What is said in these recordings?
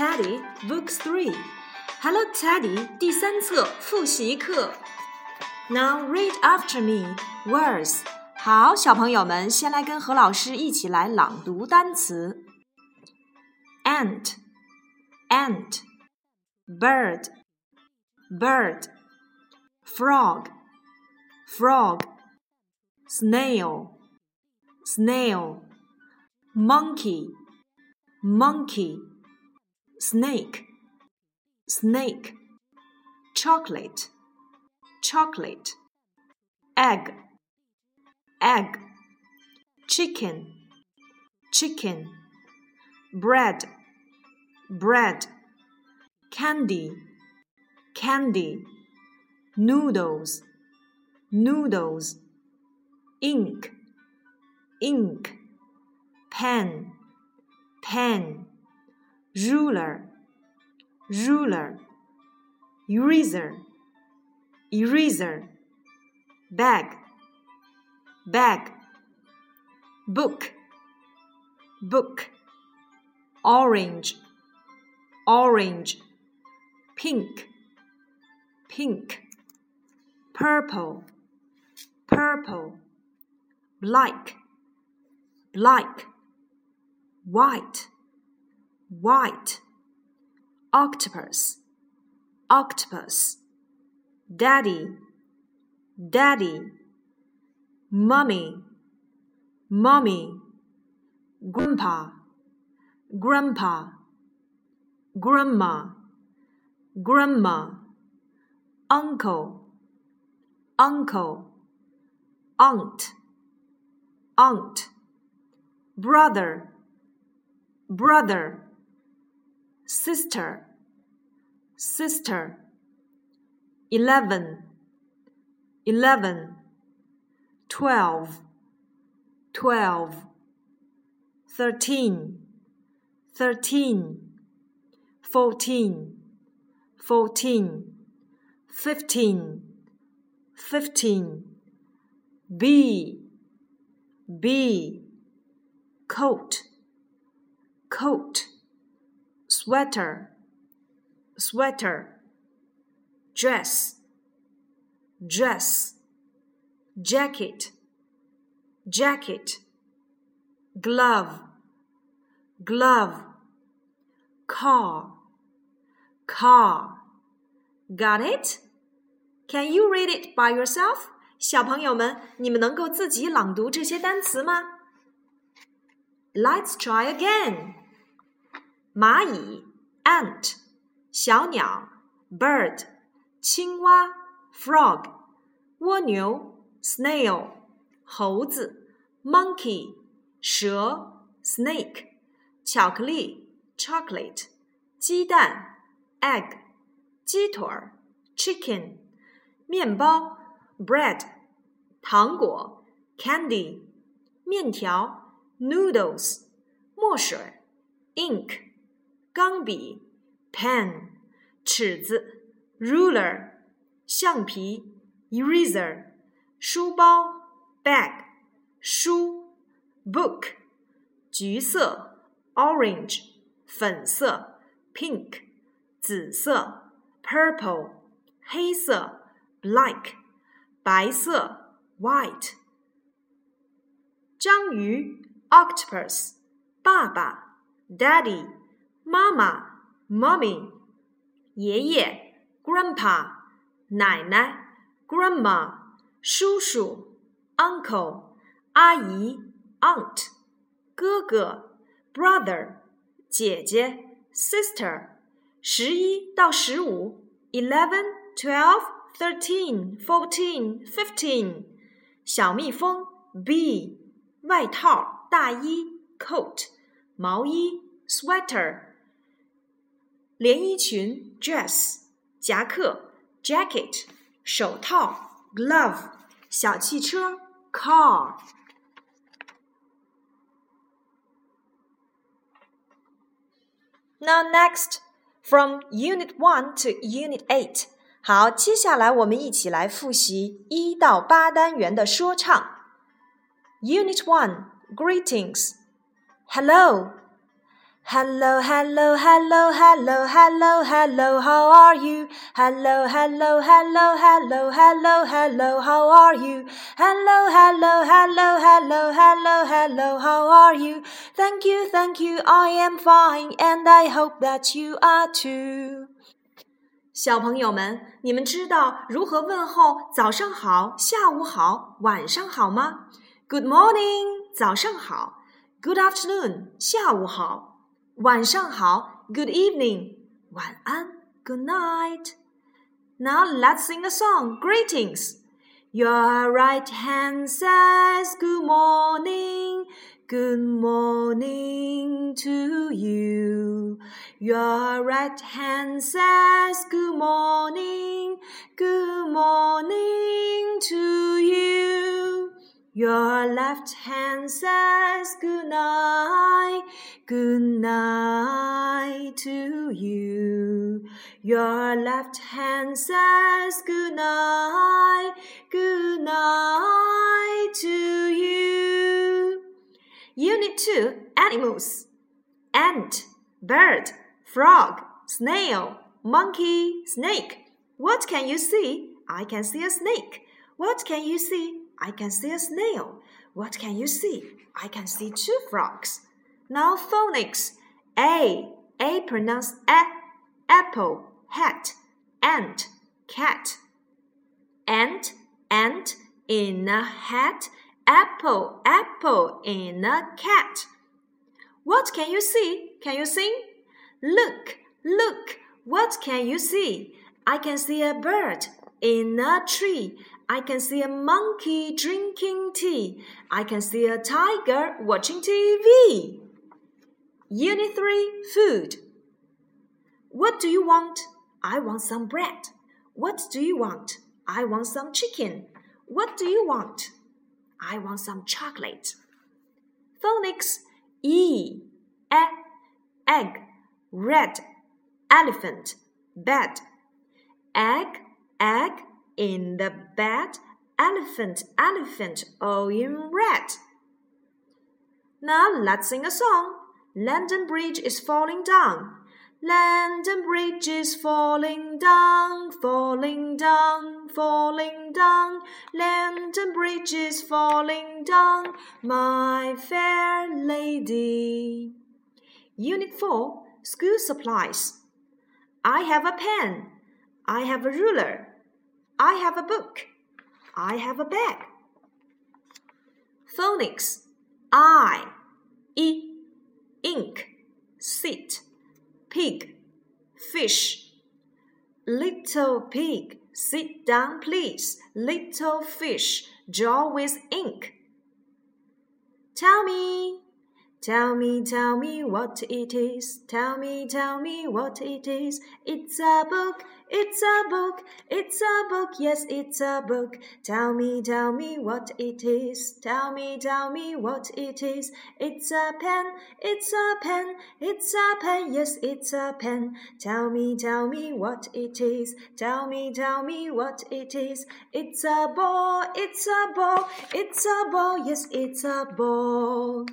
Teddy, Book Three. Hello, Teddy. 第三册复习课。Now read after me words. 好，小朋友们，先来跟何老师一起来朗读单词。Ant, ant, bird, bird, frog, frog, snail, snail, monkey, monkey snake, snake, chocolate, chocolate, egg, egg, chicken, chicken, bread, bread, candy, candy, noodles, noodles, ink, ink, pen, pen ruler, ruler, eraser, eraser, bag, bag, book, book, orange, orange, pink, pink, purple, purple, black, black, white white. Octopus. Octopus. Daddy. Daddy. Mummy. Mummy. Grandpa. Grandpa. Grandma. Grandma. Uncle. Uncle. Aunt. Aunt. Brother. Brother sister, sister. Eleven, eleven. Twelve, twelve. Thirteen, thirteen. Fourteen, fourteen. Fifteen, fifteen. Bee, bee. Coat, coat sweater, sweater, dress, dress, jacket, jacket, glove, glove, car, car. Got it? Can you read it by yourself? 小朋友们，你们能够自己朗读这些单词吗？Let's try again. 蚂蚁 ant 小鸟 bird 青蛙 frog 蜗牛 snail 猴子 monkey 蛇 snake 巧克力 chocolate 鸡蛋 egg 鸡腿儿 chicken 面包 bread 糖果 candy 面条 noodles 墨水 ink 钢笔，pen，尺子，ruler，橡皮，eraser，书包，bag，书，book，橘色，orange，粉色，pink，紫色，purple，黑色，black，白色，white。章鱼，octopus，爸爸，daddy。 妈妈，mommy，爷爷，grandpa，奶奶，grandma，叔叔，uncle，阿姨，aunt，哥哥，brother，姐姐，sister。十一到十五，eleven, twelve, thirteen, fourteen, fifteen。小蜜蜂，bee，外套，大衣，coat，毛衣，sweater。连衣裙 dress，夹克 jacket，手套 glove，小汽车 car。Now next, from Unit One to Unit Eight。好，接下来我们一起来复习一到八单元的说唱。Unit One Greetings Hello Hello, hello, hello, hello, hello, hello, how are you? Hello, hello, hello, hello, hello, hello, how are you? Hello, hello, hello, hello, hello, hello, how are you? Thank you, thank you, I am fine, and I hope that you are too. 小朋友们，你们知道如何问候早上好、下午好、晚上好吗？Good morning，早上好。Good afternoon，下午好。 晚上好，Good evening，晚安，Good night。Now let's sing a song. Greetings. Your right hand says good morning. Good morning to you. Your right hand says good morning. Good morning to you. Your left hand says good night, good night to you. Your left hand says good night, good night to you. Unit 2 Animals Ant, bird, frog, snail, monkey, snake. What can you see? I can see a snake. What can you see? I can see a snail. What can you see? I can see two frogs. Now phonics. A. A pronounced a. Apple, hat, ant, cat. Ant, ant in a hat. Apple, apple in a cat. What can you see? Can you sing? Look, look. What can you see? I can see a bird in a tree. I can see a monkey drinking tea. I can see a tiger watching TV. Unit 3 Food. What do you want? I want some bread. What do you want? I want some chicken. What do you want? I want some chocolate. Phonics E, e, egg, red, elephant, bed. Egg, egg, in the bed, elephant, elephant, all in red. Now let's sing a song. London Bridge is falling down. London Bridge is falling down, falling down, falling down. London Bridge is falling down, my fair lady. Unit 4 School Supplies. I have a pen. I have a ruler. I have a book. I have a bag. Phonics I, e, ink, sit, pig, fish. Little pig, sit down, please. Little fish, draw with ink. Tell me, tell me, tell me what it is. Tell me, tell me what it is. It's a book, it's a book, it's a book, yes, it's a book. Tell me, tell me what it is. Tell me, tell me what it is. It's a pen, it's a pen, it's a pen, yes, it's a pen. Tell me, tell me what it is. Tell me, tell me what it is. It's a ball, it's a ball, it's a ball, yes, it's a ball.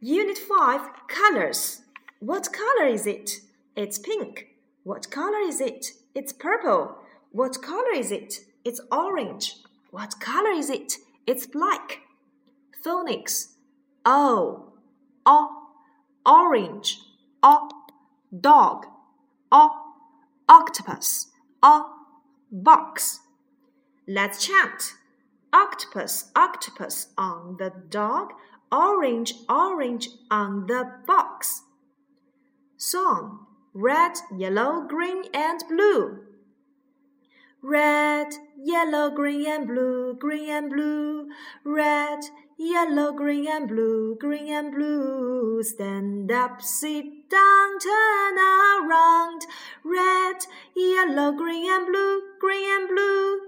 Unit 5 Colors. What color is it? It's pink. What color is it? It's purple. What color is it? It's orange. What color is it? It's black. Phonics O, O, orange, O, dog, O, octopus, O, box. Let's chant. Octopus, octopus on the dog, orange, orange on the box. Song red, yellow, green, and blue. Red, yellow, green, and blue, green and blue. Red, yellow, green, and blue, green and blue. Stand up, sit down, turn around. Red, yellow, green, and blue, green and blue.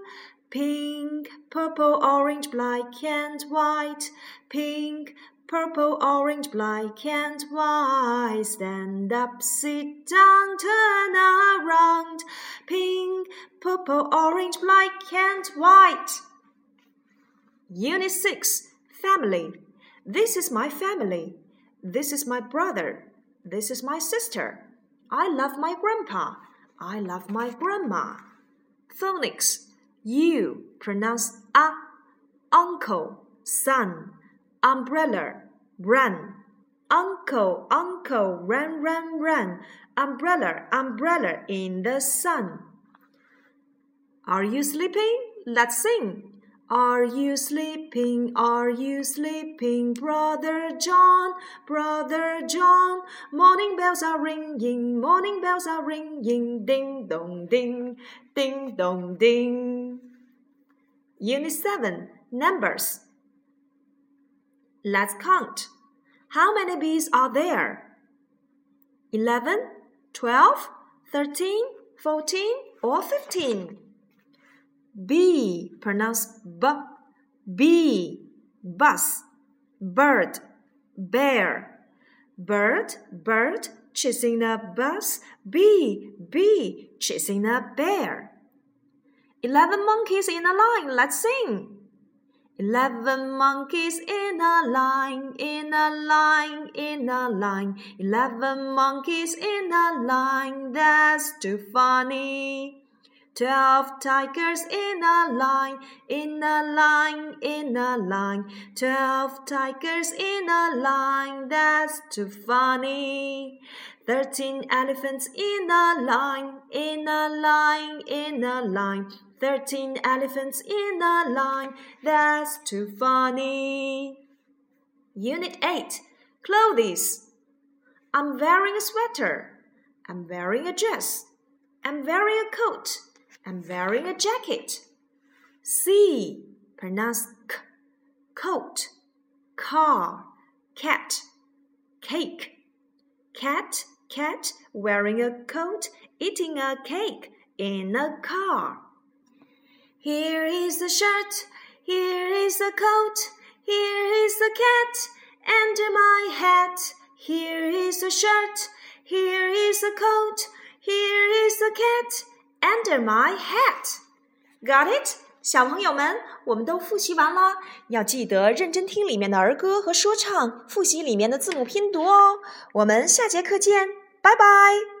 Pink, purple, orange, black, and white. Pink, Purple, orange, black, and white. Stand up, sit down, turn around. Pink, purple, orange, black, and white. Unit 6 Family. This is my family. This is my brother. This is my sister. I love my grandpa. I love my grandma. Phonics. You pronounce a. Uncle, son, umbrella, run. Uncle, uncle, run, run, run. Umbrella, umbrella in the sun. Are you sleeping? Let's sing. Are you sleeping? Are you sleeping, brother John? Brother John, morning bells are ringing, morning bells are ringing, ding dong ding, ding dong ding. Unit 7 Numbers. Let's count. How many bees are there? 11, 12, 13, 14, or 15? B, pronounce b, b, bus, bird, bear, bird, bird, chasing a bus, bee, bee, chasing a bear. Eleven monkeys in a line, let's sing. Eleven monkeys in a line, in a line, in a line. Eleven monkeys in a line, that's too funny. Twelve tigers in a line, in a line, in a line. Twelve tigers in a line, that's too funny. Thirteen elephants in a line, in a line, in a line. Thirteen elephants in a line, that's too funny. Unit 8 Clothes. I'm wearing a sweater. I'm wearing a dress. I'm wearing a coat. I'm wearing a jacket. C. Pronounce k. Coat, car, cat, cake. Cat, cat, wearing a coat, eating a cake in a car. Here is the shirt, here is the coat, here is the cat under my hat. Here is the shirt, here is the coat, here is the cat under my hat. Got it? 小朋友们，我们都复习完了，要记得认真听里面的儿歌和说唱，复习里面的字母拼读哦。我们下节课见，拜拜。